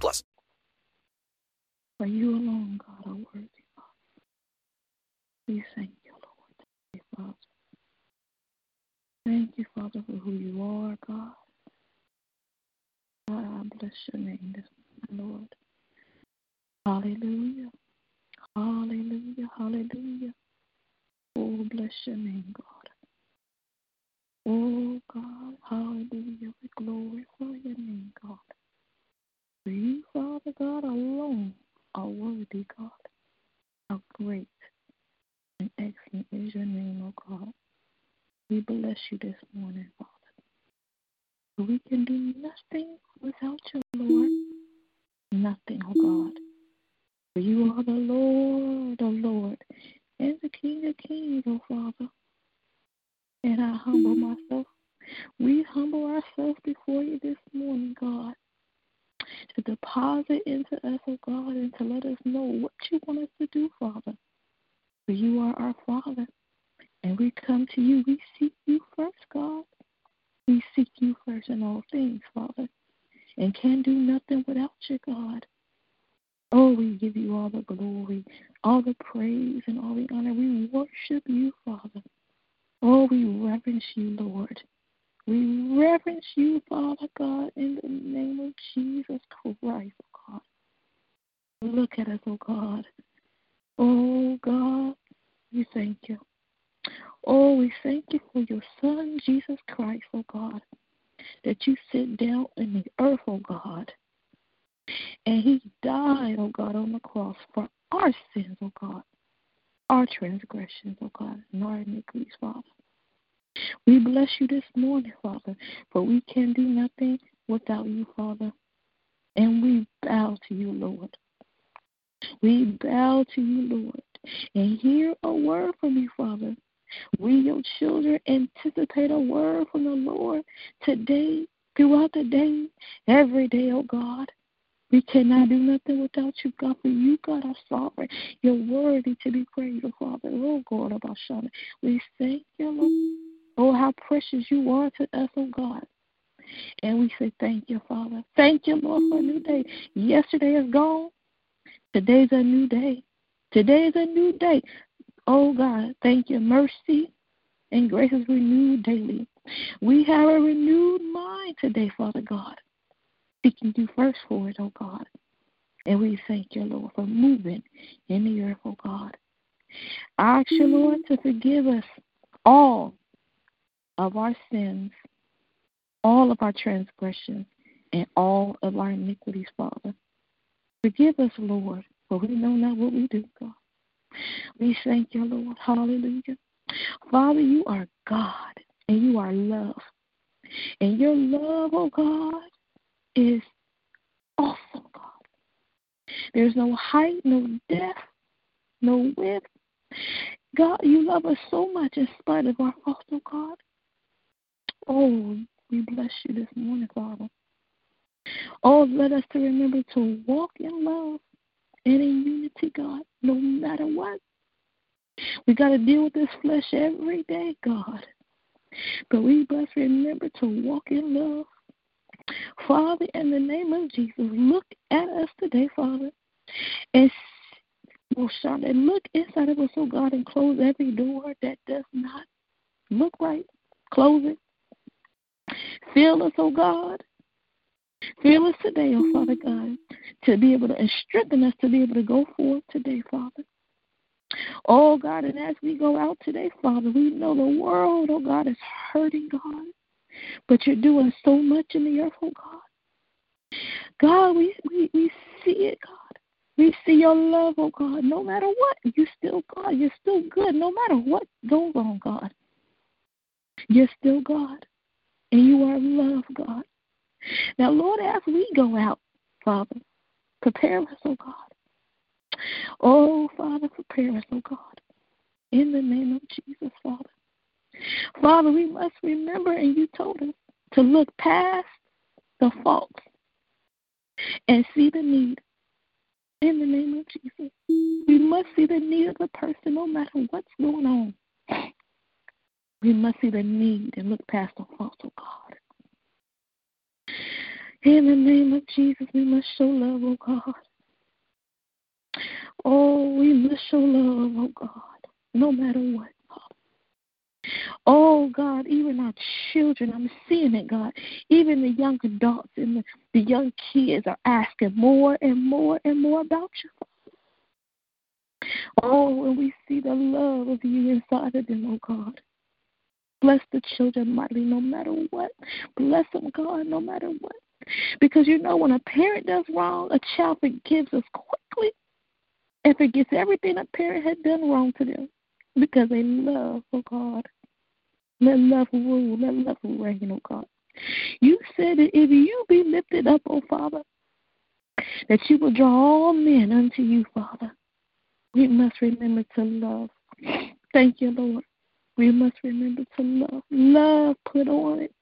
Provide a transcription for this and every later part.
plus. For you alone, God, are worthy. We thank you, Lord. Thank you, Father. Thank you, Father, for who you are, God. God, I bless your name this morning, Lord. Hallelujah. Hallelujah. Hallelujah. Oh, bless your name, God. Oh, God. Hallelujah. We glorify your name, God. For you, Father God, alone are worthy, God. How great and excellent is your name, O God. We bless you this morning, Father. We can do nothing without you, Lord. Nothing, O God. For you are the Lord, O Lord, and the King of kings, O Father. And I humble myself. We humble ourselves before you this morning, God to deposit into us, oh God, and to let us know what you want us to do, Father. For you are our Father, and we come to you. We seek you first, God. We seek you first in all things, Father, and can do nothing without you, God. Oh, we give you all the glory, all the praise, and all the honor. We worship you, Father. Oh, we reverence you, Lord. We reverence you, Father God, in the name of Jesus Christ, oh God. Look at us, oh God. Oh God, we thank you. Oh, we thank you for your Son, Jesus Christ, oh God, that you sit down in the earth, oh God. And he died, oh God, on the cross for our sins, oh God, our transgressions, oh God, and our iniquities, Father. We bless you this morning, Father, for we can do nothing without you, Father. And we bow to you, Lord. We bow to you, Lord, and hear a word from you, Father. We, your children, anticipate a word from the Lord today, throughout the day, every day, oh God. We cannot do nothing without you, God, for you, God, are sovereign. You're worthy to be praised, oh Father. Oh God, about Shana. We thank you, Lord. Oh, how precious you are to us, oh God. And we say thank you, Father. Thank you, Lord, for a new day. Yesterday is gone. Today's a new day. Today is a new day. Oh God, thank you. Mercy and grace is renewed daily. We have a renewed mind today, Father God. Seeking you first for it, oh God. And we thank you, Lord, for moving in the earth, oh God. I ask you, Lord, to forgive us all of our sins, all of our transgressions, and all of our iniquities, Father. Forgive us, Lord, for we know not what we do, God. We thank you, Lord. Hallelujah. Father, you are God, and you are love. And your love, oh God, is awesome, God. There's no height, no depth, no width. God, you love us so much in spite of our faults, oh God. Oh, we bless you this morning, Father. Oh, let us to remember to walk in love and in unity, God, no matter what. We got to deal with this flesh every day, God. But we must remember to walk in love. Father, in the name of Jesus, look at us today, Father, and oh, and look inside of us, oh God, and close every door that does not look right. Close it. Fill us, oh God. Fill us today, oh Father God, to be able to and strengthen us to be able to go forth today, Father. Oh God, and as we go out today, Father, we know the world, oh God, is hurting, God. But you're doing so much in the earth, oh God. God, we, we, we see it, God. We see your love, oh God. No matter what, you're still God. You're still good. No matter what goes on, God. You're still God and you are love, God. Now, Lord, as we go out, Father, Prepare us, oh God. Oh, Father, prepare us, oh God. In the name of Jesus, Father. Father, we must remember, and you told us to look past the faults and see the need. In the name of Jesus. We must see the need of the person no matter what's going on. We must see the need and look past the faults, oh God. In the name of Jesus, we must show love, oh God. Oh, we must show love, oh God, no matter what. Oh God, even our children, I'm seeing it, God. Even the young adults and the, the young kids are asking more and more and more about you. Oh, and we see the love of you inside of them, oh God. Bless the children mightily no matter what. Bless them, God, no matter what. Because you know, when a parent does wrong, a child forgives us quickly and forgets everything a parent had done wrong to them because they love, oh God. Let love rule, let love reign, oh God. You said that if you be lifted up, oh Father, that you will draw all men unto you, Father. We must remember to love. Thank you, Lord. We must remember to love. Love, put on it.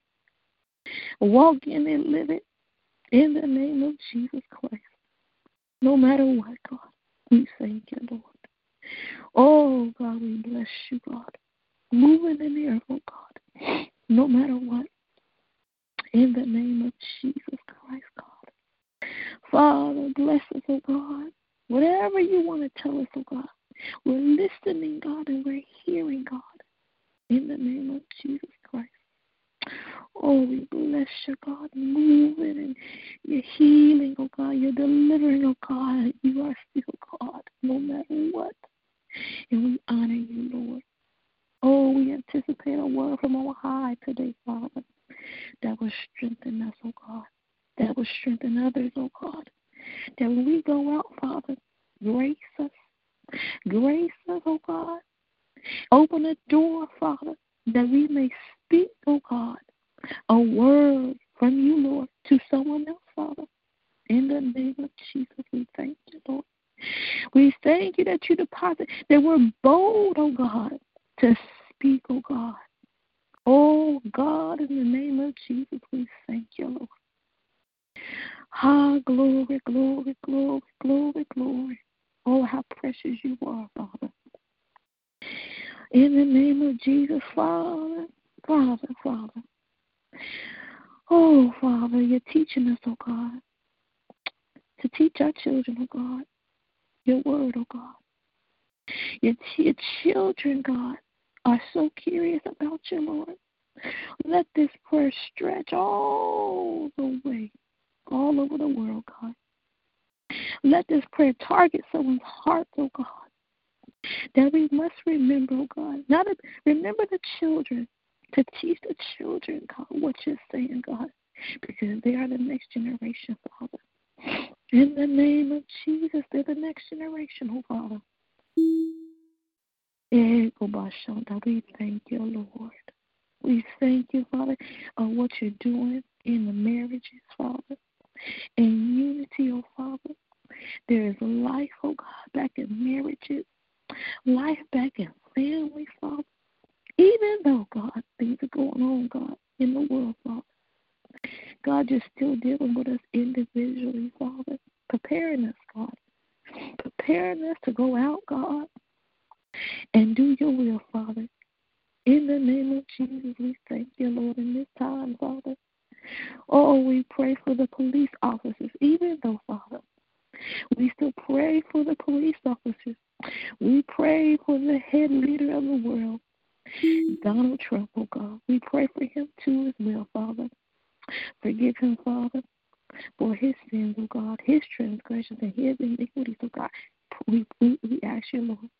Walk in it, live it. In the name of Jesus Christ. No matter what, God, we thank you, Lord. Oh, God, we bless you, God. Moving in the earth, oh God. No matter what. In the name of Jesus Christ, God. Father, bless us, oh God. Whatever you want to tell us, oh God. We're listening, God, and we're hearing, God. In the name of Jesus Christ. Oh, we bless you, God, moving and you're healing, oh God, you're delivering, oh God. You are still God, no matter what. And we honor you, Lord. Oh, we anticipate a word from on high today, Father, that will strengthen us, oh God, that will strengthen others, oh God. That when we go out, Father, grace us, grace us, oh God. Open a door, Father, that we may speak, oh God, a word from you, Lord, to someone else, Father. In the name of Jesus, we thank you, Lord. We thank you that you deposit, that we're bold, oh God, to speak, oh God. Oh God, in the name of Jesus, we thank you, Lord. Ah, glory, glory, glory, glory, glory. Oh, how precious you are, Father. In the name of Jesus, Father, Father, Father. Oh, Father, you're teaching us, oh God, to teach our children, oh God, your word, oh God. Your, your children, God, are so curious about you, Lord. Let this prayer stretch all the way, all over the world, God. Let this prayer target someone's heart, oh God. That we must remember, oh God. Not a, remember the children to teach the children, God, what you're saying, God, because they are the next generation, Father. In the name of Jesus, they're the next generation, oh Father. Eh, oh, we thank you, Lord. We thank you, Father, of what you're doing in the marriages, Father. In unity, oh Father. There is life, oh God, back in marriages, life back in family, Father. Even though, God, things are going on, God, in the world, Father. God, you're still dealing with us individually, Father. Preparing us, God. Preparing us to go out, God, and do your will, Father. In the name of Jesus, we thank you, Lord, in this time, Father. Oh, we pray for the police officers, even though, Father, we still pray for the police officers. We pray for the head leader of the world, Donald Trump, oh God. We pray for him too as well, Father. Forgive him, Father, for his sins, oh God, his transgressions and his iniquities, oh God. We, we, we ask you, Lord.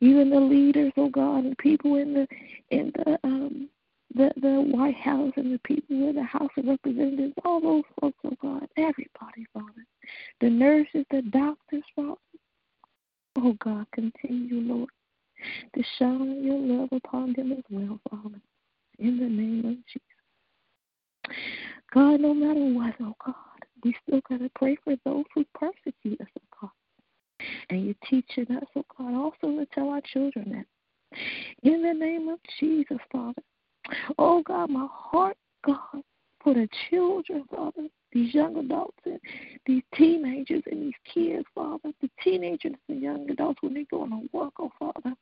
Even the leaders, oh God, and people in the in the um the the White House and the people in the House of Representatives, all those folks, oh God, everybody, Father. The nurses, the doctors, Father. Oh God, continue, Lord, to shine your love upon them as well, Father. In the name of Jesus. God, no matter what, oh God, we still got to pray for those who persecute us, oh God. And you're teaching us, oh God, also to tell our children that. In the name of Jesus, Father. Oh God, my heart, God, for the children, Father, these young adults and these teenagers and these kids, Father, the teenagers and the young adults when they go on to work, oh Father.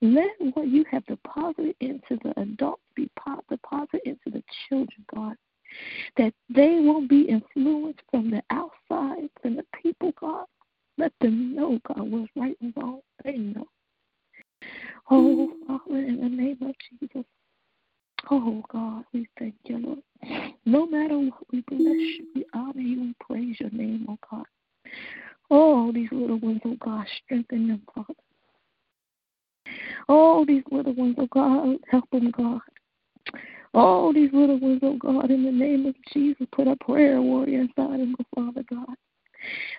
Let what you have deposited into the adults be deposited into the children, God. That they won't be influenced from the outside, from the people, God. Let them know, God, what's right and wrong. They know. Oh, mm. Father, in the name of Jesus. Oh, God, we thank you, Lord. No matter what, we bless you, we honor you, and praise your name, oh God. Oh, these little ones, oh God, strengthen them, Father. Oh, these little ones, oh God, help them, God. Oh, these little ones, oh God, in the name of Jesus, put a prayer warrior inside them, oh Father God.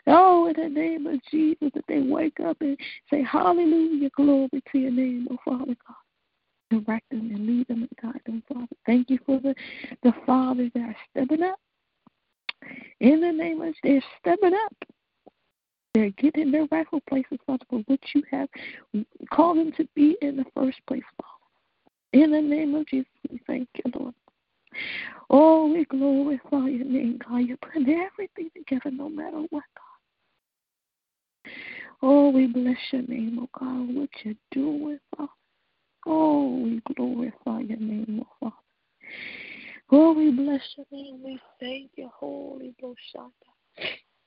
Oh, in the name of Jesus, that they wake up and say, Hallelujah, glory to your name, oh Father God direct them and lead them and guide them, Father. Thank you for the, the fathers that are stepping up. In the name of they're stepping up. They're getting their rightful places, Father, for which you have called them to be in the first place, Father. In the name of Jesus, we thank you, Lord. Oh, we glorify your name, God. You're putting everything together no matter what, God. Oh, we bless your name, oh God, what you're doing, Father. Oh, we glorify your name, oh Father. Oh, we bless your name. We thank you, Holy Ghost.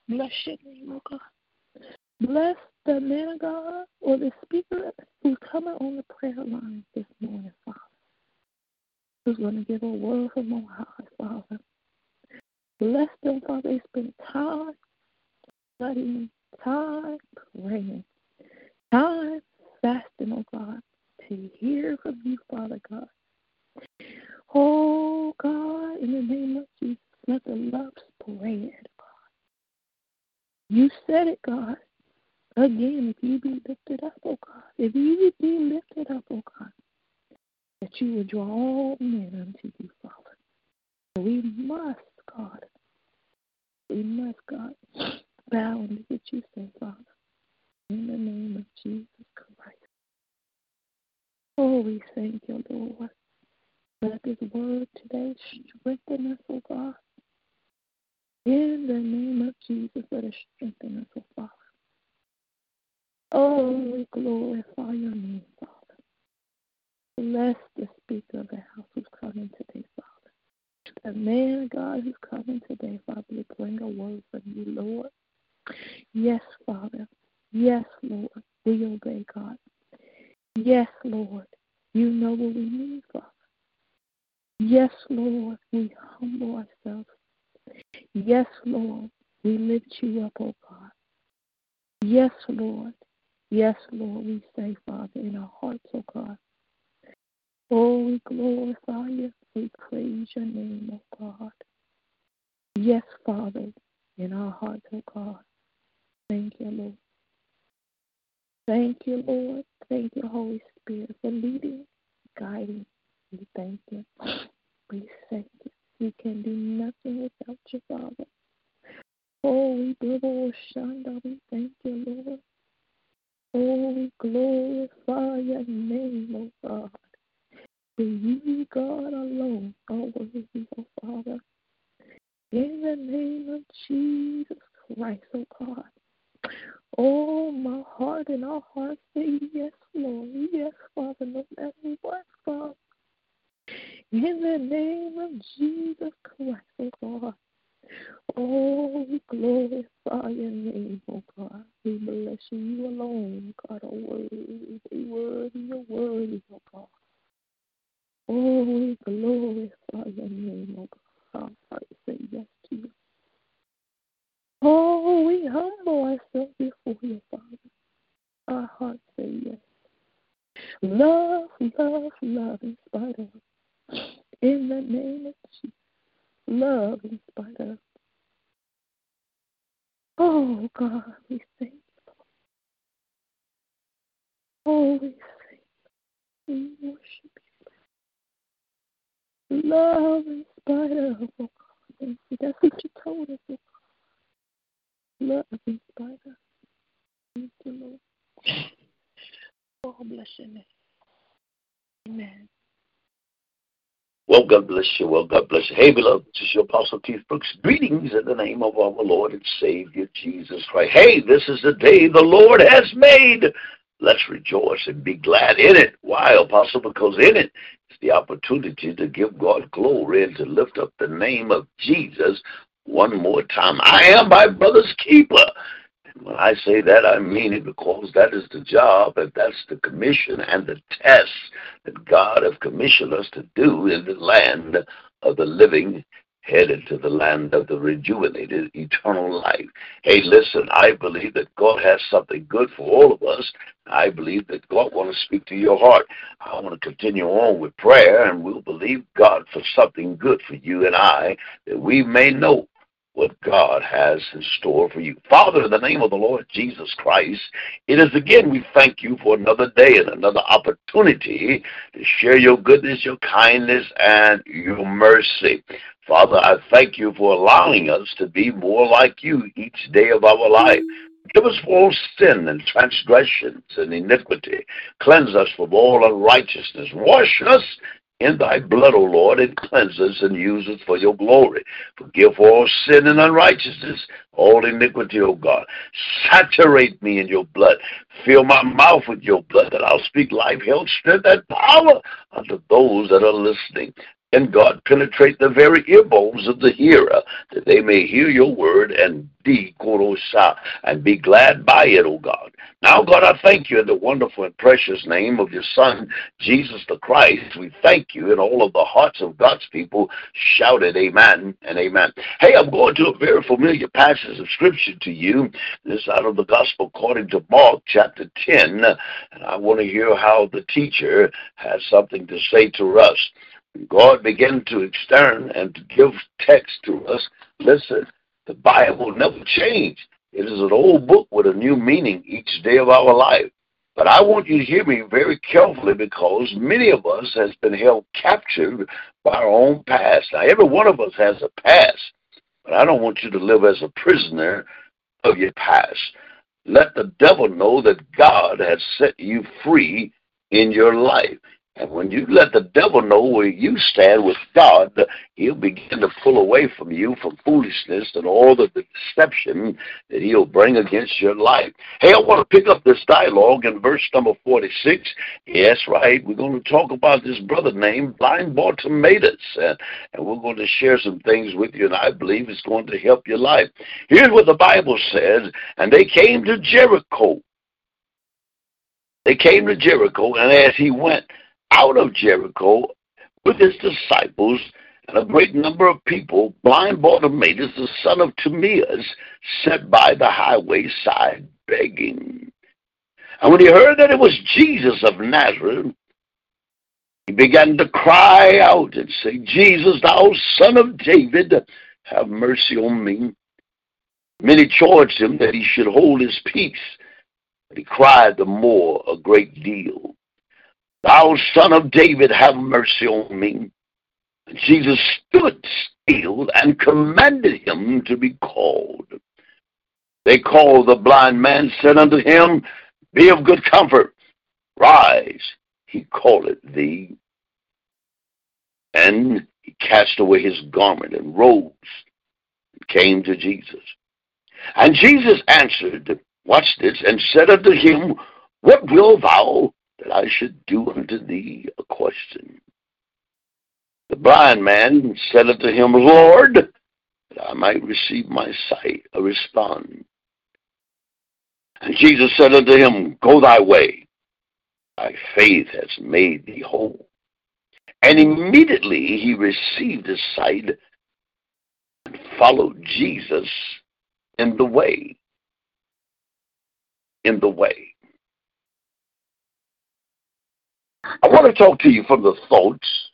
Bless your name, oh God. Bless the man of God or the speaker who's coming on the prayer line this morning, Father. Who's going to give a word from on high, Father. Bless them, Father. They spend time studying, time praying, time fasting, oh God to hear from you, Father God. Oh God, in the name of Jesus, let the love spread, God. You said it, God. Again, if you be lifted up, oh God, if you be lifted up, oh God, that you will draw all men unto you, Father. We must, God, we must, God, bow and do you say, Father. In the name of Jesus we thank you, Lord. Let this word today strengthen us, oh God. In the name of Jesus, let it strengthen us, oh Father. Oh, we glorify your name, Father. Bless the speaker of the house who's coming today, Father. The man God who's coming today, Father, to bring a word from you, Lord. Yes, Father. Yes, Lord. We obey, God. Yes, Lord. You know what we need, Father. Yes, Lord. We humble ourselves. Yes, Lord. We lift you up, oh God. Yes, Lord. Yes, Lord. We say, Father, in our hearts, oh God. Oh, we glorify you. We praise your name, oh God. Yes, Father, in our hearts, oh God. Thank you, Lord. Thank you, Lord. Thank you, Holy Spirit, for leading, guiding. We thank you. We thank you. We can do nothing without you, Father. Oh, we glorify Shanda. We thank you, Lord. Oh, we glorify your name, oh God. For you, God alone, are worthy, oh Father. In the name of Jesus Christ, oh God. Oh, my heart and our hearts say yes, Lord. Yes, Father, no matter what, Father. In the name of Jesus Christ, oh God. Oh, we glorify your name, oh God. We bless you. You alone, God, are worthy, worthy, you're worthy, oh God. Oh, we glorify your name, oh God. Our hearts say yes to you. Oh, we humble ourselves before you, Father. Our hearts say yes. Love, love, love in spite of. In the name of Jesus. Love in spite of. Oh, God, we thank you. Oh, we thank you. We worship you. Love in spite of, oh God. Thank you. That's what you told us. Oh, Love spite of. Thank you, Lord. Oh, bless your name. Amen. Well, God bless you. Well, God bless you. Hey, beloved, this is your Apostle Keith Brooks. Greetings in the name of our Lord and Savior Jesus Christ. Hey, this is the day the Lord has made. Let's rejoice and be glad in it. Why, Apostle? Because in it is the opportunity to give God glory and to lift up the name of Jesus one more time. I am my brother's keeper. And when I say that, I mean it because that is the job and that's the commission and the test that God has commissioned us to do in the land of the living, headed to the land of the rejuvenated eternal life. Hey, listen, I believe that God has something good for all of us. I believe that God wants to speak to your heart. I want to continue on with prayer, and we'll believe God for something good for you and I that we may know what God has in store for you. Father, in the name of the Lord Jesus Christ, it is again we thank you for another day and another opportunity to share your goodness, your kindness, and your mercy. Father, I thank you for allowing us to be more like you each day of our life. Give us all sin and transgressions and iniquity. Cleanse us from all unrighteousness. Wash us in thy blood, O Lord, and cleanse us and use us for your glory. Forgive all sin and unrighteousness, all iniquity, O God. Saturate me in your blood. Fill my mouth with your blood, that I'll speak life, health, strength, and power unto those that are listening. And God, penetrate the very ear bones of the hearer, that they may hear your word and be and be glad by it, O God. Now, God, I thank you in the wonderful and precious name of your Son, Jesus the Christ. We thank you in all of the hearts of God's people shouted amen and amen. Hey, I'm going to a very familiar passage of scripture to you. This out of the gospel according to Mark chapter 10. And I want to hear how the teacher has something to say to us. God began to extern and to give text to us. Listen, the Bible never changed. It is an old book with a new meaning each day of our life. But I want you to hear me very carefully because many of us has been held captured by our own past. Now, every one of us has a past, but I don't want you to live as a prisoner of your past. Let the devil know that God has set you free in your life. And when you let the devil know where you stand with God, he'll begin to pull away from you from foolishness and all the deception that he'll bring against your life. Hey, I want to pick up this dialogue in verse number 46. Yes, right. We're going to talk about this brother named Blind Bartimaeus, and, and we're going to share some things with you, and I believe it's going to help your life. Here's what the Bible says, and they came to Jericho. They came to Jericho, and as he went, out of Jericho with his disciples and a great number of people, blind Bartimaeus, the son of Timaeus, sat by the highway side begging. And when he heard that it was Jesus of Nazareth, he began to cry out and say, Jesus, thou son of David, have mercy on me. Many charged him that he should hold his peace, but he cried the more a great deal. Thou son of David, have mercy on me. And Jesus stood still and commanded him to be called. They called the blind man, said unto him, Be of good comfort, rise, he calleth thee. And he cast away his garment and rose and came to Jesus. And Jesus answered, watch this, and said unto him, What wilt thou that I should do unto thee a question. The blind man said unto him, Lord, that I might receive my sight, a response. And Jesus said unto him, Go thy way, thy faith has made thee whole. And immediately he received his sight and followed Jesus in the way. In the way. I want to talk to you from the thoughts.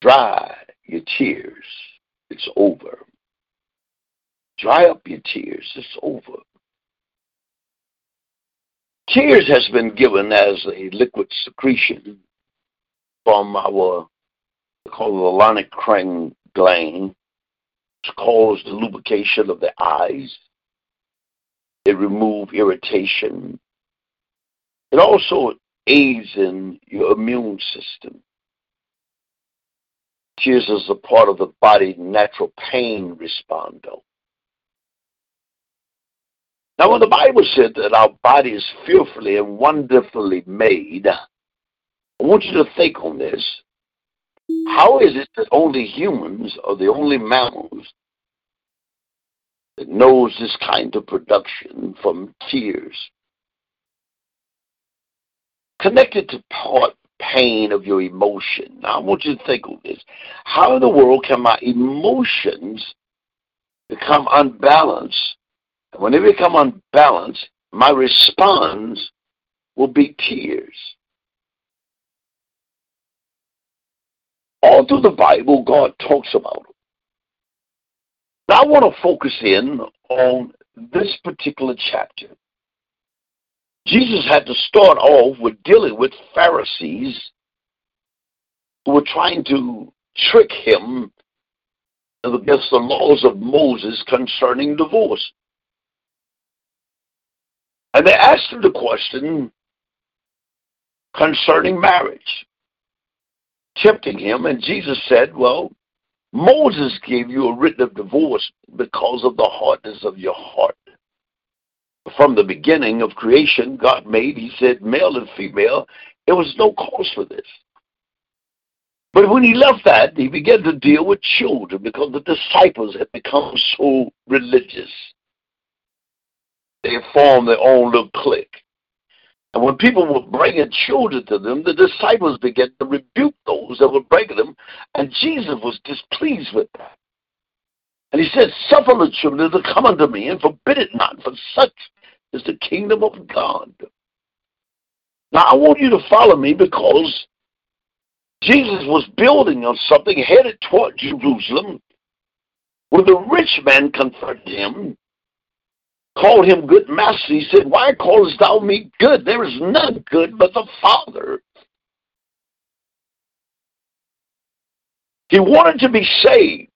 Dry your tears. It's over. Dry up your tears. It's over. Tears has been given as a liquid secretion from our called the Lonic gland to cause the lubrication of the eyes. It removes irritation. It also aids in your immune system. Tears is a part of the body's natural pain respondo. Now, when the Bible said that our body is fearfully and wonderfully made, I want you to think on this. How is it that only humans are the only mammals that knows this kind of production from tears? Connected to part pain of your emotion. Now, I want you to think of this. How in the world can my emotions become unbalanced? And when they become unbalanced, my response will be tears. All through the Bible, God talks about it. Now, I want to focus in on this particular chapter. Jesus had to start off with dealing with Pharisees who were trying to trick him against the laws of Moses concerning divorce. And they asked him the question concerning marriage, tempting him, and Jesus said, Well, Moses gave you a written of divorce because of the hardness of your heart from the beginning of creation, God made, He said, male and female. There was no cause for this. But when He left that, He began to deal with children because the disciples had become so religious. They formed their own little clique. And when people were bringing children to them, the disciples began to rebuke those that were bringing them, and Jesus was displeased with that. And he said, Suffer the children to come unto me, and forbid it not, for such is the kingdom of God. Now, I want you to follow me because Jesus was building on something headed toward Jerusalem. When the rich man confronted him, called him good master, he said, Why callest thou me good? There is none good but the Father. He wanted to be saved.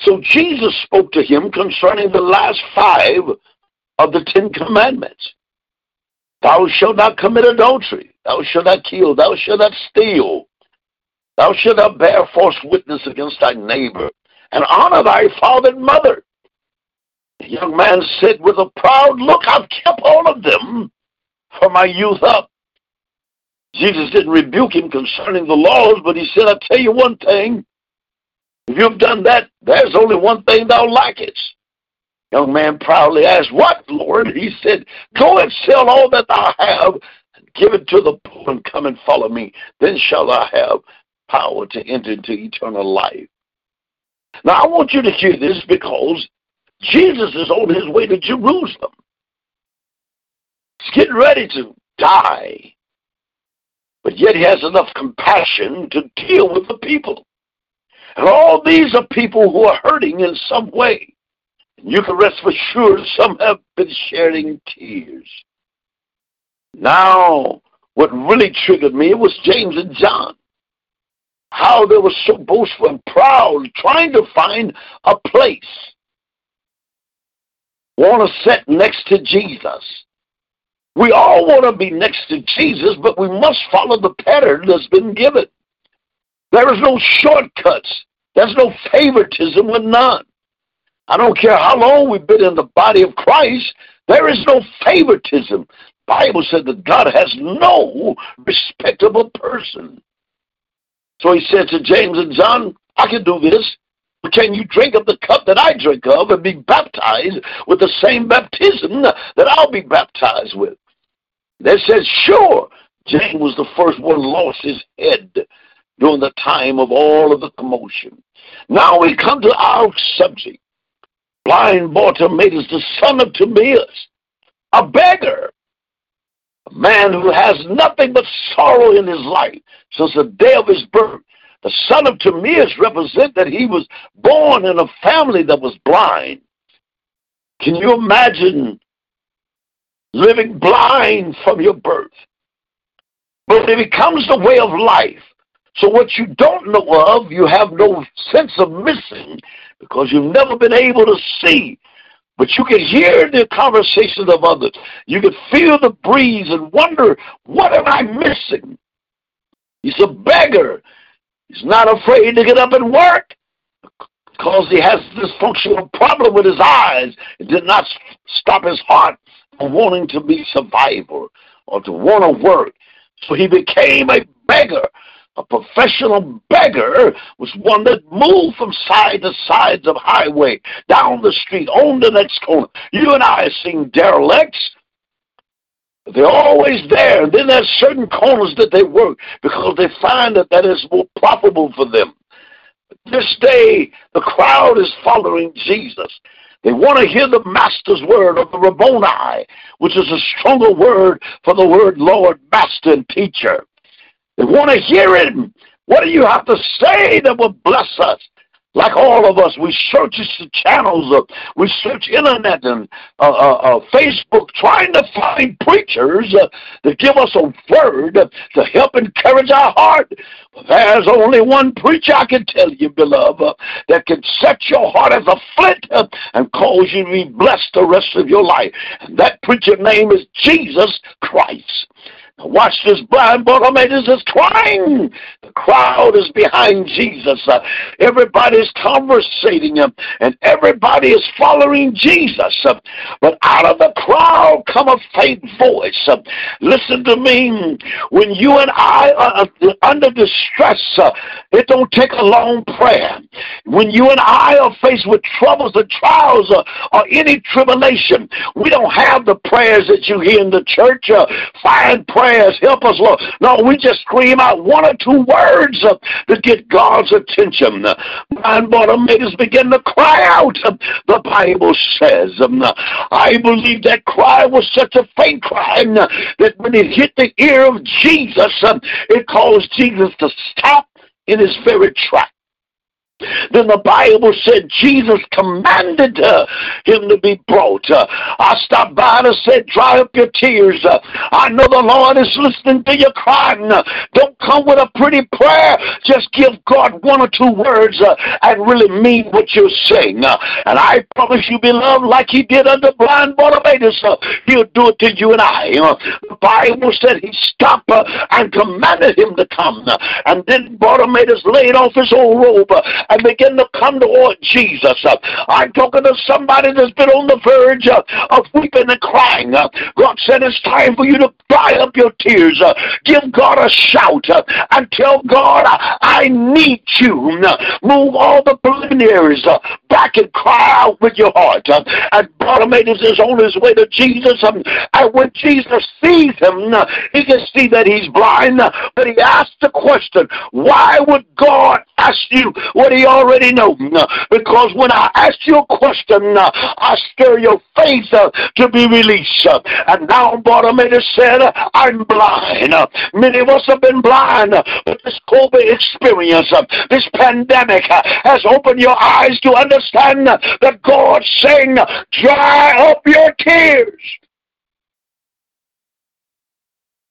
So Jesus spoke to him concerning the last five of the Ten Commandments. Thou shalt not commit adultery. Thou shalt not kill. Thou shalt not steal. Thou shalt not bear false witness against thy neighbor. And honor thy father and mother. The young man said with a proud look, I've kept all of them from my youth up. Jesus didn't rebuke him concerning the laws, but he said, I tell you one thing. If you've done that, there's only one thing thou lackest. Young man proudly asked, What, Lord? He said, Go and sell all that thou have and give it to the poor and come and follow me. Then shall thou have power to enter into eternal life. Now, I want you to hear this because Jesus is on his way to Jerusalem. He's getting ready to die. But yet he has enough compassion to deal with the people. And all these are people who are hurting in some way. And You can rest for sure some have been shedding tears. Now, what really triggered me was James and John. How they were so boastful and proud, trying to find a place. Want to sit next to Jesus. We all want to be next to Jesus, but we must follow the pattern that's been given. There is no shortcuts. There's no favoritism with none. I don't care how long we've been in the body of Christ, there is no favoritism. The Bible said that God has no respectable person. So he said to James and John, I can do this. But can you drink of the cup that I drink of and be baptized with the same baptism that I'll be baptized with? They said, sure. James was the first one lost his head during the time of all of the commotion. Now we come to our subject. Blind Bartimaeus, the son of Timaeus, a beggar, a man who has nothing but sorrow in his life since the day of his birth. The son of Timaeus represent that he was born in a family that was blind. Can you imagine living blind from your birth? But it becomes the way of life. So what you don't know of, you have no sense of missing because you've never been able to see. But you can hear the conversations of others. You can feel the breeze and wonder, what am I missing? He's a beggar. He's not afraid to get up and work because he has this functional problem with his eyes. It did not stop his heart from wanting to be survivor or to want to work. So he became a beggar. A professional beggar was one that moved from side to sides of highway, down the street, on the next corner. You and I have seen derelicts. They're always there. And then there's certain corners that they work because they find that that is more profitable for them. This day, the crowd is following Jesus. They want to hear the Master's word of the Rabboni, which is a stronger word for the word Lord, Master, and Teacher. They want to hear him. What do you have to say that will bless us? Like all of us, we search the channels, of, we search internet and uh, uh, uh, Facebook, trying to find preachers uh, that give us a word to help encourage our heart. There's only one preacher I can tell you, beloved, uh, that can set your heart as a flint uh, and cause you to be blessed the rest of your life. And that preacher name is Jesus Christ. Watch this blind Bartimaeus is crying. The crowd is behind Jesus. Uh, everybody's conversating him, and everybody is following Jesus. Uh, but out of the crowd come a faint voice. Uh, listen to me. When you and I are under distress, uh, it don't take a long prayer. When you and I are faced with troubles and trials uh, or any tribulation, we don't have the prayers that you hear in the church. Uh, find prayer prayers. Help us, Lord. No, we just scream out one or two words uh, to get God's attention. And Bartimaeus began to cry out, uh, the Bible says. Um, I believe that cry was such a faint cry uh, that when it hit the ear of Jesus, uh, it caused Jesus to stop in his very track. Then the Bible said Jesus commanded uh, him to be brought. Uh, I stopped by and said, Dry up your tears. Uh, I know the Lord is listening to your crying. Uh, don't come with a pretty prayer. Just give God one or two words uh, and really mean what you're saying. Uh, and I promise you, beloved, like he did under blind Bartimaeus, he'll do it to you and I. the Bible said he stopped and commanded him to come. and then Bartimaeus laid off his old robe and begin to come toward Jesus. Uh, I'm talking to somebody that's been on the verge uh, of weeping and crying. Uh, God said it's time for you to dry up your tears. Give God a shout and tell God, I need you. Move all the preliminaries back and cry out with your heart. And Bartimaeus is on his way to Jesus. Um, and when Jesus sees him, he can see that he's blind. But he asks the question, why would God ask you what he already know. Because when I ask you a question, I stir your faith uh, to be released. And now Bartimaeus said, I'm blind. Many of us have been blind, but this COVID experience, this pandemic has opened your eyes to understand that God's saying, dry up your tears.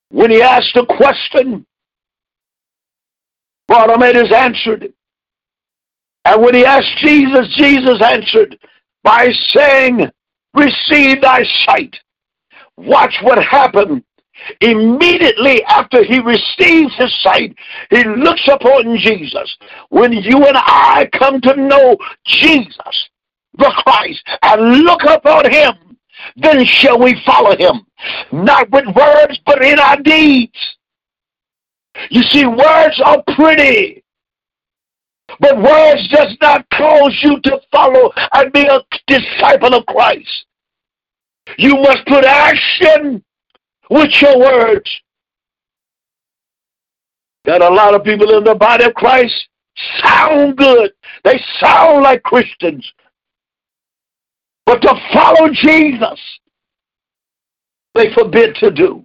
When he asked a question, Bartimaeus answered. And when he asked Jesus, Jesus answered by saying, Receive thy sight. Watch what happened. Immediately after he receives his sight, he looks upon Jesus. When you and I come to know Jesus, the Christ, and look upon him, then shall we follow him. Not with words, but in our deeds. You see, words are pretty. But words does not cause you to follow and be a disciple of Christ. You must put action with your words. Got a lot of people in the body of Christ sound good. They sound like Christians. But to follow Jesus, they forbid to do.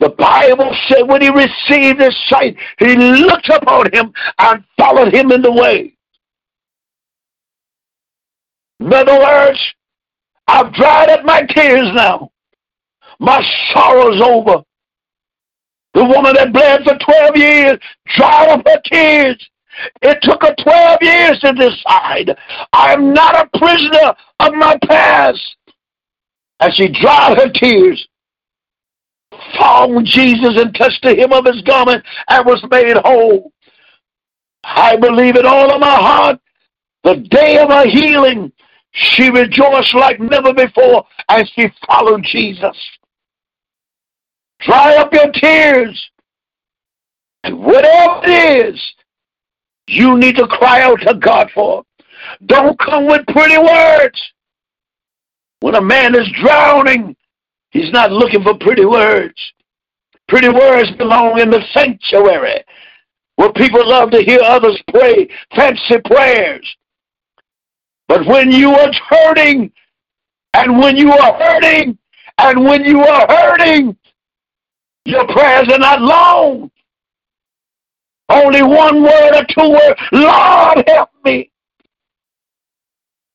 The Bible said when he received his sight, he looked upon him and followed him in the way. In other words, I've dried up my tears now. My sorrow's over. The woman that bled for 12 years dried up her tears It took her 12 years to decide I am not a prisoner of my past. As she dried her tears, found Jesus and touched the hem of his garment and was made whole. I believe in all of my heart the day of her healing, she rejoiced like never before and she followed Jesus. Dry up your tears. And whatever it is, you need to cry out to God for. Don't come with pretty words. When a man is drowning, he's not looking for pretty words. Pretty words belong in the sanctuary where people love to hear others pray fancy prayers. But when you are hurting, and when you are hurting, and when you are hurting, your prayers are not long. Only one word or two words. Lord, help me.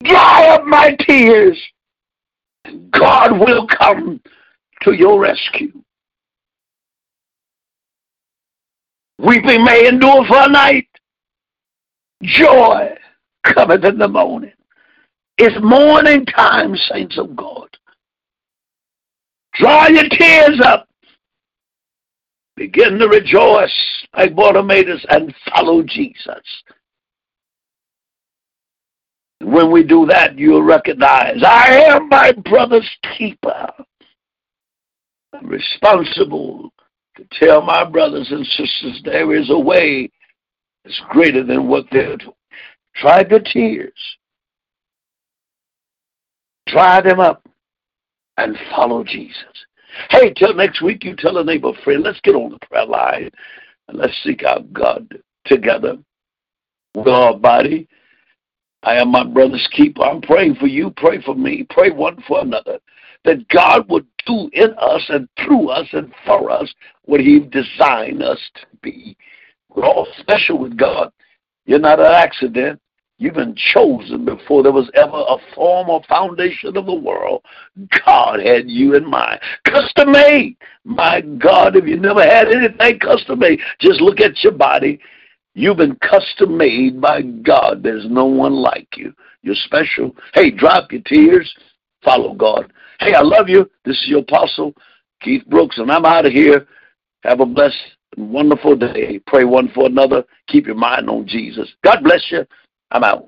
Dry up my tears. God will come to your rescue. Weeping may endure for a night. Joy cometh in the morning. It's morning time, saints of God. Dry your tears up. Begin to rejoice like Bartimaeus and follow Jesus. When we do that, you'll recognize I am my brother's keeper. I'm responsible to tell my brothers and sisters there is a way that's greater than what they're doing. Try the tears. Dry them up and follow Jesus. Hey, till next week, you tell a neighbor friend, let's get on the prayer line and let's seek out God together. God, body. I am my brother's keeper. I'm praying for you. Pray for me. Pray one for another. That God would do in us and through us and for us what He designed us to be. We're all special with God. You're not an accident. You've been chosen before there was ever a form or foundation of the world. God had you in mind. Custom made. My God, if you never had anything custom made, just look at your body. You've been custom made by God. There's no one like you. You're special. Hey, drop your tears. Follow God. Hey, I love you. This is your apostle, Keith Brooks, and I'm out of here. Have a blessed, wonderful day. Pray one for another. Keep your mind on Jesus. God bless you. I'm out.